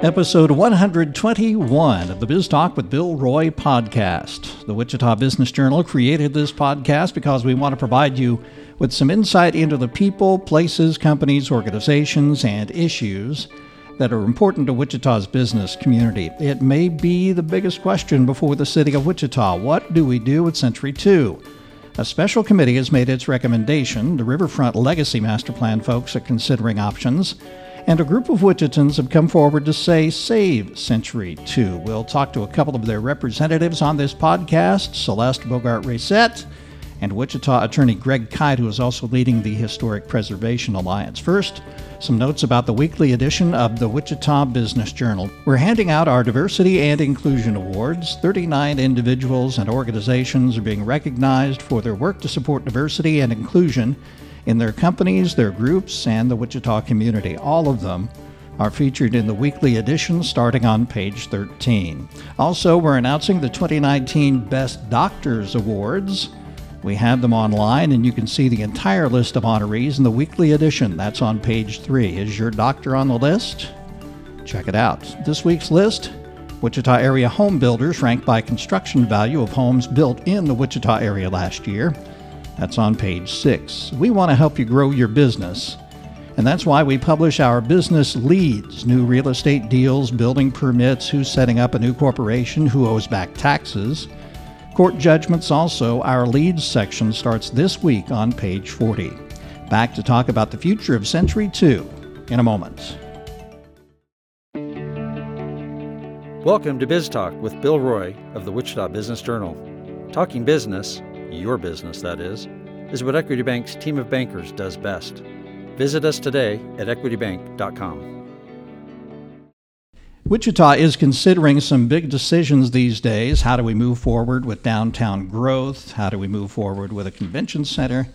Episode 121 of the Biz Talk with Bill Roy podcast. The Wichita Business Journal created this podcast because we want to provide you with some insight into the people, places, companies, organizations, and issues that are important to Wichita's business community. It may be the biggest question before the city of Wichita. What do we do with Century 2? A special committee has made its recommendation. The Riverfront Legacy Master Plan folks are considering options and a group of Wichitans have come forward to say save Century 2. We'll talk to a couple of their representatives on this podcast Celeste Bogart Racette and Wichita attorney Greg Kite, who is also leading the Historic Preservation Alliance. First, some notes about the weekly edition of the Wichita Business Journal. We're handing out our Diversity and Inclusion Awards. 39 individuals and organizations are being recognized for their work to support diversity and inclusion in their companies, their groups, and the Wichita community. All of them are featured in the weekly edition starting on page 13. Also, we're announcing the 2019 Best Doctors Awards. We have them online, and you can see the entire list of honorees in the weekly edition. That's on page 3. Is your doctor on the list? Check it out. This week's list Wichita area home builders ranked by construction value of homes built in the Wichita area last year. That's on page six. We want to help you grow your business. And that's why we publish our business leads new real estate deals, building permits, who's setting up a new corporation, who owes back taxes. Court judgments also. Our leads section starts this week on page 40. Back to talk about the future of Century 2 in a moment. Welcome to Biz Talk with Bill Roy of the Wichita Business Journal. Talking business your business that is, is what Equity Bank's team of bankers does best. Visit us today at equitybank.com. Wichita is considering some big decisions these days. How do we move forward with downtown growth? How do we move forward with a convention center?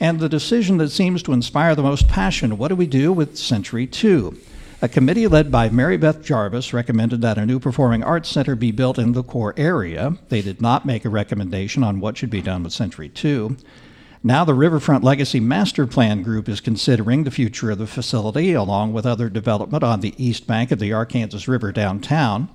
And the decision that seems to inspire the most passion what do we do with Century 2? A committee led by Mary Beth Jarvis recommended that a new performing arts center be built in the core area. They did not make a recommendation on what should be done with Century 2. Now, the Riverfront Legacy Master Plan Group is considering the future of the facility, along with other development on the east bank of the Arkansas River downtown.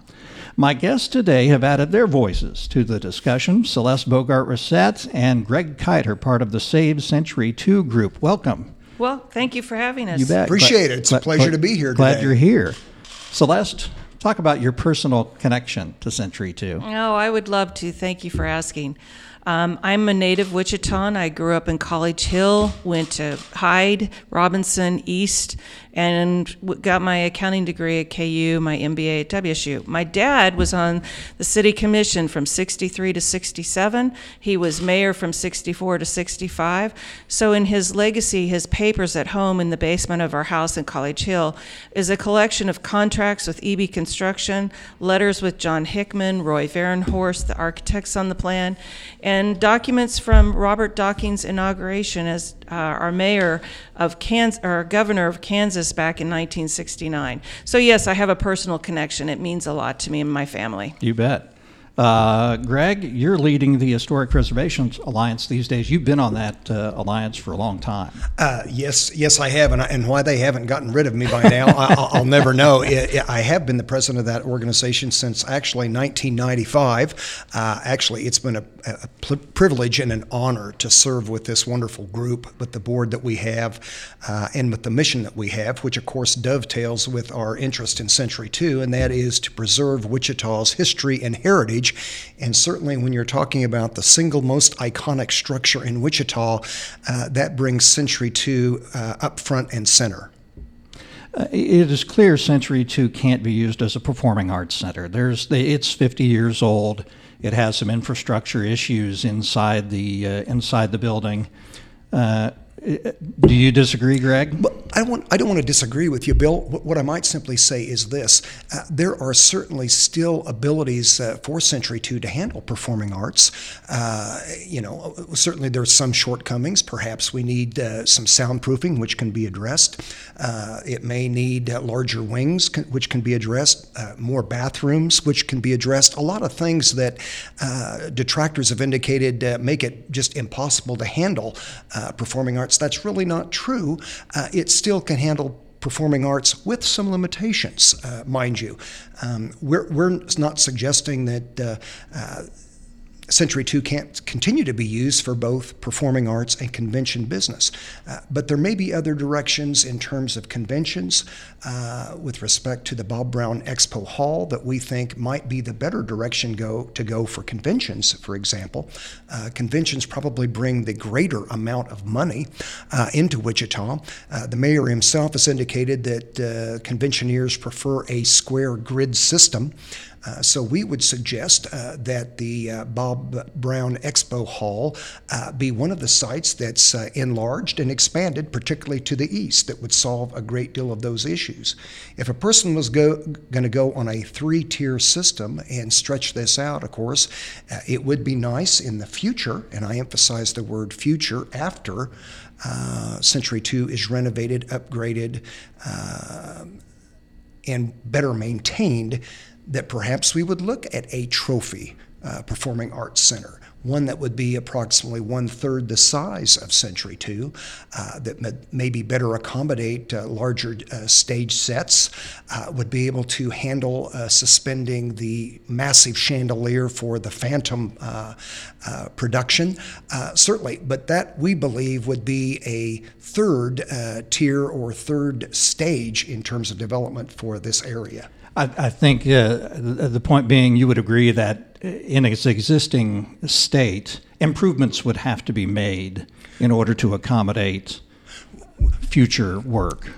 My guests today have added their voices to the discussion. Celeste Bogart Racette and Greg Kite are part of the Save Century 2 group. Welcome. Well, thank you for having us. You bet. Appreciate it. It's a pleasure to be here Glad today. you're here. Celeste, talk about your personal connection to Century 2. Oh, I would love to. Thank you for asking. Um, I'm a native Wichitan. I grew up in College Hill, went to Hyde, Robinson, East, and got my accounting degree at KU, my MBA at WSU. My dad was on the city commission from 63 to 67. He was mayor from 64 to 65. So, in his legacy, his papers at home in the basement of our house in College Hill is a collection of contracts with EB Construction, letters with John Hickman, Roy Varenhorst, the architects on the plan, and and documents from Robert Docking's inauguration as uh, our mayor of Kansas, or governor of Kansas back in 1969. So yes, I have a personal connection. It means a lot to me and my family. You bet. Uh, Greg, you're leading the Historic Preservation Alliance these days. You've been on that uh, alliance for a long time. Uh, yes, yes, I have, and, I, and why they haven't gotten rid of me by now, I, will never know. It, it, I have been the president of that organization since actually 1995. Uh, actually, it's been a, a pl- privilege and an honor to serve with this wonderful group, with the board that we have, uh, and with the mission that we have, which of course dovetails with our interest in Century 2, and that is to preserve Wichita's history and heritage and certainly when you're talking about the single most iconic structure in Wichita, uh, that brings Century 2 uh, up front and center. Uh, it is clear Century 2 can't be used as a performing arts center. There's, it's 50 years old. It has some infrastructure issues inside the, uh, inside the building. Uh, do you disagree, Greg? Well, I don't, want, I don't want to disagree with you, Bill. What I might simply say is this uh, there are certainly still abilities uh, for Century 2 to handle performing arts. Uh, you know, certainly there's some shortcomings. Perhaps we need uh, some soundproofing, which can be addressed. Uh, it may need uh, larger wings, which can be addressed, more bathrooms, which can be addressed. A lot of things that detractors have indicated make it just impossible to handle performing arts. That's really not true. it still can handle performing arts with some limitations, uh, mind you. Um, we're, we're not suggesting that uh, uh, Century 2 can't continue to be used for both performing arts and convention business. Uh, but there may be other directions in terms of conventions uh, with respect to the Bob Brown Expo Hall that we think might be the better direction go to go for conventions, for example. Uh, conventions probably bring the greater amount of money uh, into Wichita. Uh, the mayor himself has indicated that uh, conventioneers prefer a square grid system. Uh, so we would suggest uh, that the uh, Bob Brown Expo Hall uh, be one of the sites that's uh, enlarged and expanded, particularly to the east, that would solve a great deal of those issues. If a person was going to go on a three tier system and stretch this out, of course, it would be nice in the future, and I emphasize the word future, after Century 2 is renovated, upgraded, and better maintained that perhaps we would look at a trophy uh, performing arts center, one that would be approximately one third the size of Century 2, uh, that may maybe better accommodate uh, larger uh, stage sets, uh, would be able to handle uh, suspending the massive chandelier for the Phantom production. certainly, but that we believe would be a third tier or third stage in terms of development for this area. I, I think uh, the point being, you would agree that in its existing state, improvements would have to be made in order to accommodate future work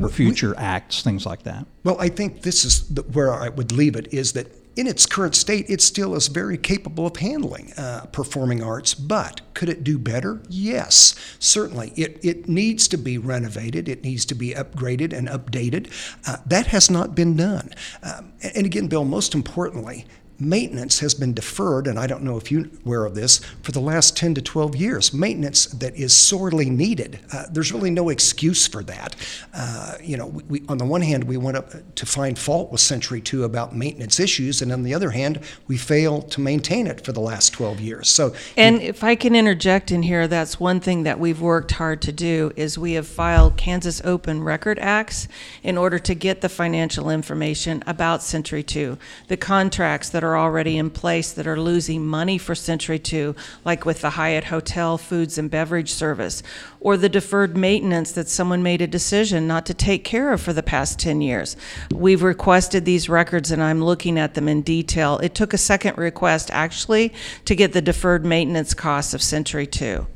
or future acts, things like that. Well, I think this is the, where I would leave it is that in its current state, it still is very capable of handling uh, performing arts, but could it do better? Yes, certainly. It, it needs to be renovated, it needs to be upgraded and updated. Uh, that has not been done. Um, and again, Bill, most importantly, maintenance has been deferred, and I don't know if you're aware of this, for the last 10 to 12 years. Maintenance that is sorely needed. Uh, there's really no excuse for that. Uh, you know, we, on the one hand, we went up to find fault with Century 2 about maintenance issues, and on the other hand, we failed to maintain it for the last 12 years. So, and if I can interject in here, that's one thing that we've worked hard to do is we have filed Kansas Open Record Acts in order to get the financial information about Century 2, the contracts that are are already in place that are losing money for Century 2, like with the Hyatt Hotel Foods and Beverage Service, or the deferred maintenance that someone made a decision not to take care of for the past 10 years. We've requested these records and I'm looking at them in detail. It took a second request actually to get the deferred maintenance costs of Century 2.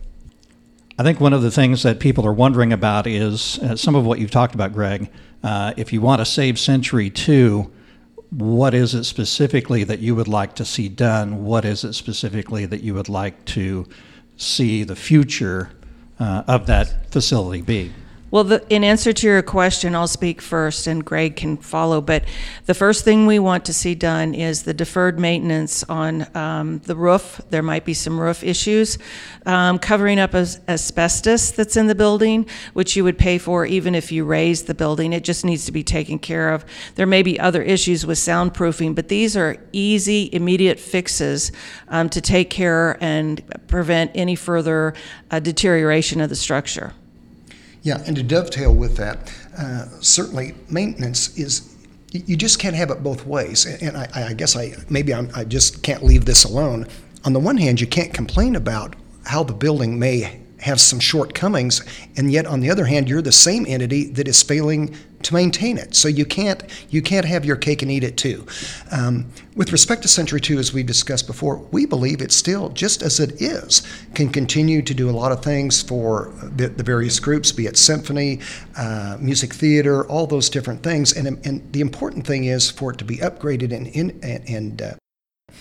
I think one of the things that people are wondering about is uh, some of what you've talked about, Greg. Uh, if you want to save Century 2, what is it specifically that you would like to see done? What is it specifically that you would like to see the future uh, of that facility be? Well, the, in answer to your question, I'll speak first and Greg can follow. But the first thing we want to see done is the deferred maintenance on um, the roof. There might be some roof issues. Um, covering up as, asbestos that's in the building, which you would pay for even if you raze the building. It just needs to be taken care of. There may be other issues with soundproofing, but these are easy, immediate fixes um, to take care and prevent any further uh, deterioration of the structure. Yeah, and to dovetail with that, uh, certainly maintenance is you just can't have it both ways. And I, I guess I maybe I'm, i just can't leave this alone. On the one hand, you can't complain about how the building may have some shortcomings, and yet on the other hand, you're the same entity that is failing to maintain it. So you can't you can't have your cake and eat it too. Um, with respect to Century 2, as we've discussed before, we believe it still, just as it is, can continue to do a lot of things for the, the various groups, be it symphony, uh, music theater, all those different things. And, and the important thing is for it to be upgraded and, and, and uh,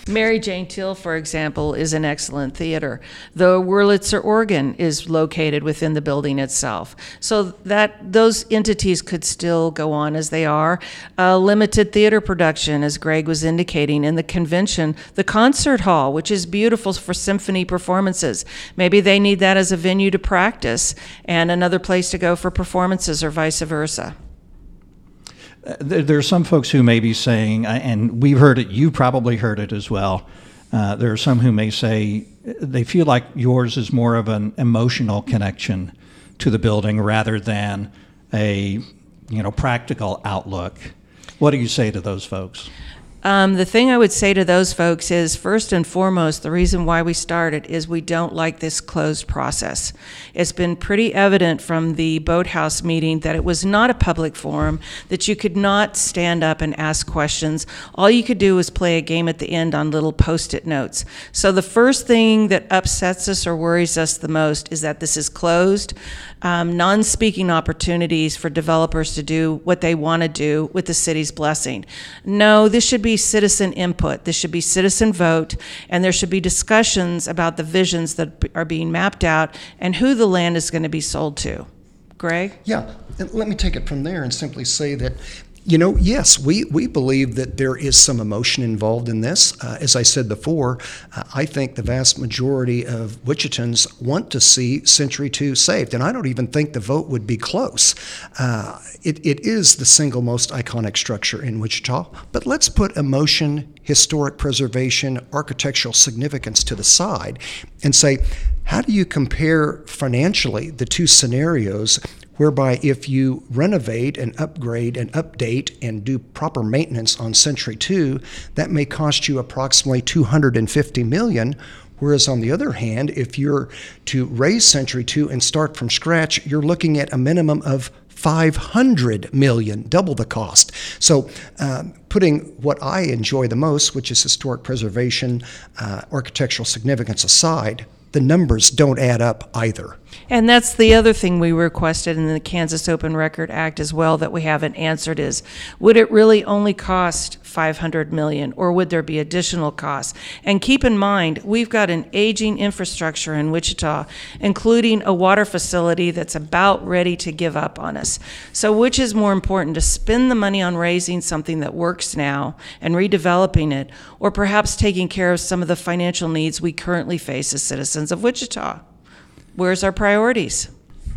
Mary Jane Teall, for example, is an excellent theater. The Wurlitzer organ is located within the building itself. So that those entities could still go on as they are. A limited theater production, as Greg was indicating, in the convention, the concert hall, which is beautiful for symphony performances. Maybe they need that as a venue to practice and another place to go for performances or vice versa. There are some folks who may be saying, uh, and we've heard it, you probably heard it as well. Uh, there are some who may say they feel like yours is more of an emotional connection to the building rather than a you know practical outlook. What do you say to those folks? Um, the thing I would say to those folks is first and foremost, the reason why we started is we don't like this closed process. It's been pretty evident from the boathouse meeting that it was not a public forum, that you could not stand up and ask questions. All you could do was play a game at the end on little post it notes. So the first thing that upsets us or worries us the most is that this is closed. Um, non speaking opportunities for developers to do what they want to do with the city's blessing. No, this should be citizen input. This should be citizen vote, and there should be discussions about the visions that are being mapped out and who the land is going to be sold to. Greg? Yeah, let me take it from there and simply say that you know, yes, we, we believe that there is some emotion involved in this. Uh, as I said before, uh, I think the vast majority of Wichitans want to see Century 2 saved, and I don't even think the vote would be close. Uh, it, it is the single most iconic structure in Wichita, but let's put emotion, historic preservation, architectural significance to the side and say, how do you compare financially the two scenarios whereby if you renovate and upgrade and update and do proper maintenance on Century 2, that may cost you approximately 250 million. Whereas on the other hand, if you're to raze Century 2 and start from scratch, you're looking at a minimum of 500 million, double the cost. So, um, putting what I enjoy the most, which is historic preservation, uh, architectural significance aside, the numbers don't add up either. And that's the other thing we requested in the Kansas Open Record Act as well that we haven't answered is would it really only cost 500 million or would there be additional costs? And keep in mind, we've got an aging infrastructure in Wichita, including a water facility that's about ready to give up on us. So which is more important to spend the money on razing something that works now and redeveloping it or perhaps taking care of some of the financial needs we currently face as citizens of Wichita? Where's our priorities?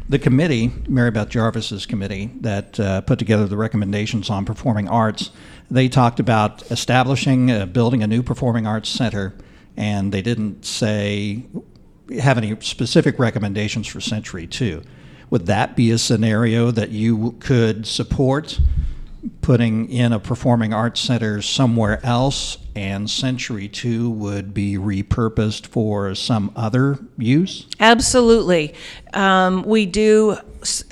The committee, Mary Beth Jarvis's committee, that uh, put together the recommendations on performing arts, they talked about establishing, uh, building a new performing arts center, and they didn't say have any specific recommendations for Century 2. Would that be a scenario that you could support putting in a performing arts center somewhere else and Century 2 would be repurposed for some other use? Absolutely. Um, we do,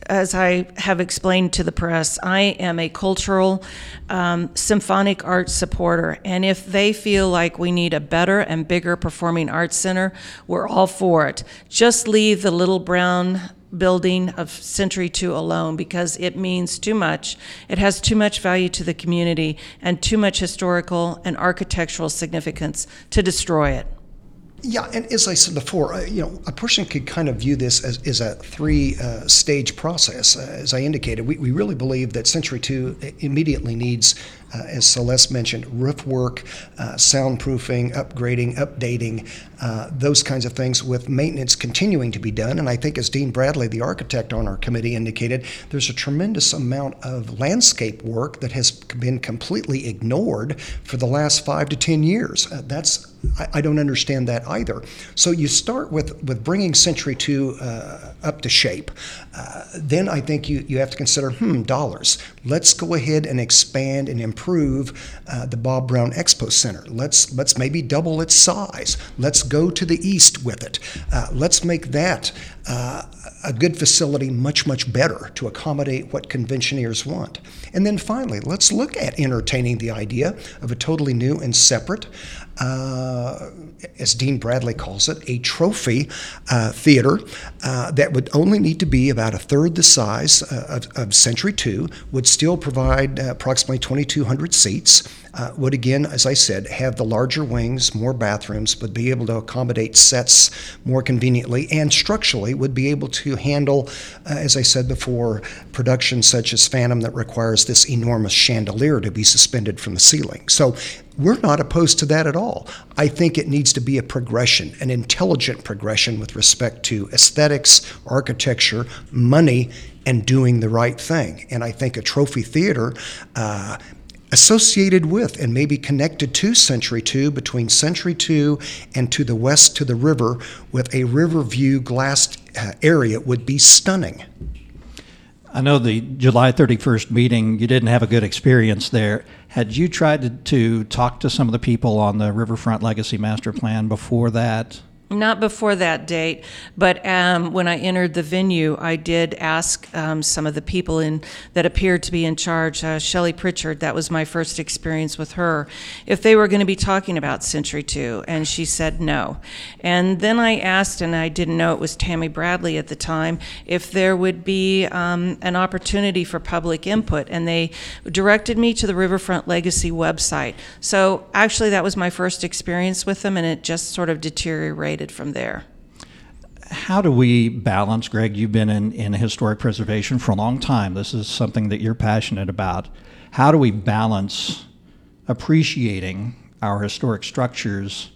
as I have explained to the press, I am a cultural um, symphonic arts supporter. And if they feel like we need a better and bigger performing arts center, we're all for it. Just leave the little brown building of Century 2 alone because it means too much. It has too much value to the community and too much historical and architectural significance to destroy it. Yeah, and as I said before, uh, you know, a person could kind of view this as, as a three uh, stage process. Uh, as I indicated, we, we really believe that Century 2 immediately needs uh, as Celeste mentioned, roof work, uh, soundproofing, upgrading, updating, uh, those kinds of things with maintenance continuing to be done. And I think, as Dean Bradley, the architect on our committee, indicated, there's a tremendous amount of landscape work that has been completely ignored for the last five to 10 years. Uh, that's I, I, don't understand that either. So you start with, with bringing Century 2 uh, up to shape. Uh, then I think you, you have to consider, hmm, dollars. Let's go ahead and expand and improve improve uh, the Bob Brown Expo Center. Let's let's maybe double its size. Let's go to the east with it. Uh, let's make that uh, a good facility much much better to accommodate what conventioneers want. And then finally, let's look at entertaining the idea of a totally new and separate uh, as Dean Bradley calls it, a trophy uh, theater uh, that would only need to be about a third the size uh, of, of, Century 2, would still provide uh, approximately 2,200 seats uh, would again, as I said, have the larger wings, more bathrooms, but be able to accommodate sets more conveniently, and structurally would be able to handle, uh, as I said before, production such as Phantom that requires this enormous chandelier to be suspended from the ceiling. So we're not opposed to that at all. I think it needs to be a progression, an intelligent progression with respect to aesthetics, architecture, money, and doing the right thing. And I think a trophy theater. Uh, associated with and maybe connected to Century 2 between Century 2 and to the west to the river with a river view glassed uh, area would be stunning. I know the July 31st meeting, you didn't have a good experience there. Had you tried to, to talk to some of the people on the Riverfront Legacy Master Plan before that? Not before that date, but um, when I entered the venue, I did ask um, some of the people in that appeared to be in charge. Uh, Shelly Prichard, that was my first experience with her, if they were going to be talking about Century Two, and she said no. And then I asked, and I didn't know it was Tammy Bradley at the time, if there would be um, an opportunity for public input, and they directed me to the Riverfront Legacy website. So actually, that was my first experience with them, and it just sort of deteriorated from there. How do we balance, Greg? You've been in, in historic preservation for a long time. This is something that you're passionate about. How do we balance appreciating our historic structures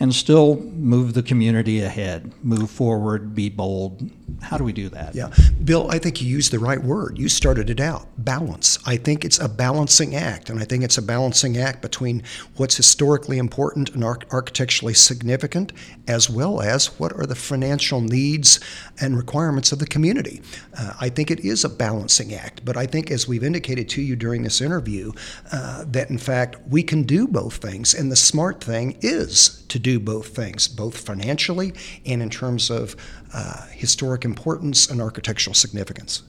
and still move the community ahead, move forward, be bold. How do we do that? Yeah. Bill, I think you used the right word. You started it out balance. I think it's a balancing act, and I think it's a balancing act between what's historically important and arch- architecturally significant, as well as what are the financial needs and requirements of the community. Uh, I think it is a balancing act, but I think, as we've indicated to you during this interview, uh, that in fact we can do both things, and the smart thing is to do both things, both financially and in terms of uh, historic importance and architectural significance.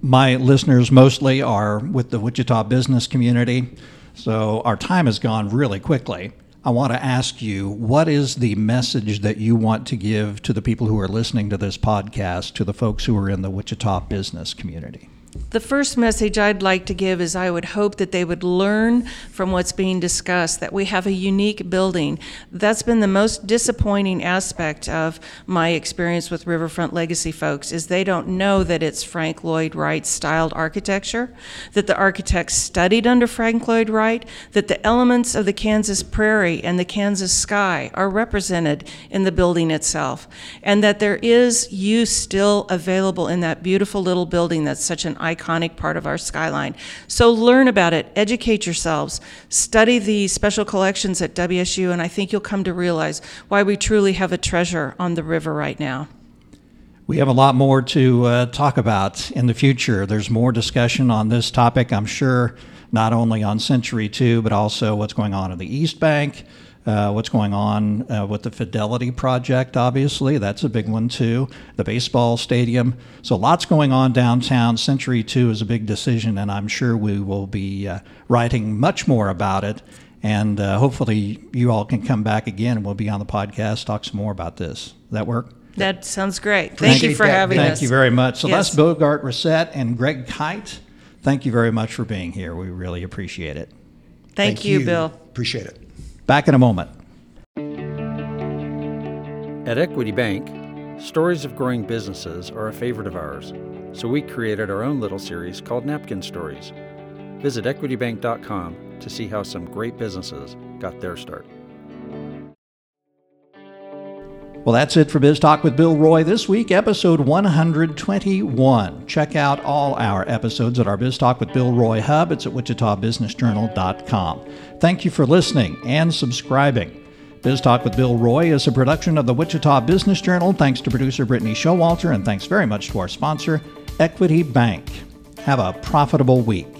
My listeners mostly are with the Wichita business community, so our time has gone really quickly. I want to ask you what is the message that you want to give to the people who are listening to this podcast, to the folks who are in the Wichita business community? The first message I'd like to give is I would hope that they would learn from what's being discussed, that we have a unique building. That's been the most disappointing aspect of my experience with Riverfront Legacy folks is they don't know that it's Frank Lloyd Wright styled architecture, that the architects studied under Frank Lloyd Wright, that the elements of the Kansas prairie and the Kansas sky are represented in the building itself, and that there is use still available in that beautiful little building that's such an iconic part of our skyline. So learn about it, educate yourselves, study the special collections at WSU, and I think you'll come to realize why we truly have a treasure on the river right now. We have a lot more to uh, talk about in the future. There's more discussion on this topic, I'm sure, not only on Century 2, but also what's going on in the East Bank what's going on uh, with the Fidelity Project, obviously. That's a big one, too. The baseball stadium. So, lots going on downtown. Century 2 is a big decision, and I'm sure we will be uh, writing much more about it. And uh, hopefully, you all can come back again and we'll be on the podcast, talk some more about this. Does that work? That sounds great. Thank you for having Thank us. Thank you very much. Celeste yes. Bogart Racette and Greg Kite, thank you very much for being here. We really appreciate it. Thank, Thank you, you, Bill. Appreciate it. Back in a moment. At Equity Bank, stories of growing businesses are a favorite of ours, so we created our own little series called Napkin Stories. Visit equitybank.com to see how some great businesses got their start. Well, that's it for Biz Talk with Bill Roy this week, episode 121. Check out all our episodes at our Biz Talk with Bill Roy hub. It's at wichitabusinessjournal.com. Thank you for listening and subscribing. Biz Talk with Bill Roy is a production of the Wichita Business Journal. Thanks to producer Brittany Showalter, and thanks very much to our sponsor, Equity Bank. Have a profitable week.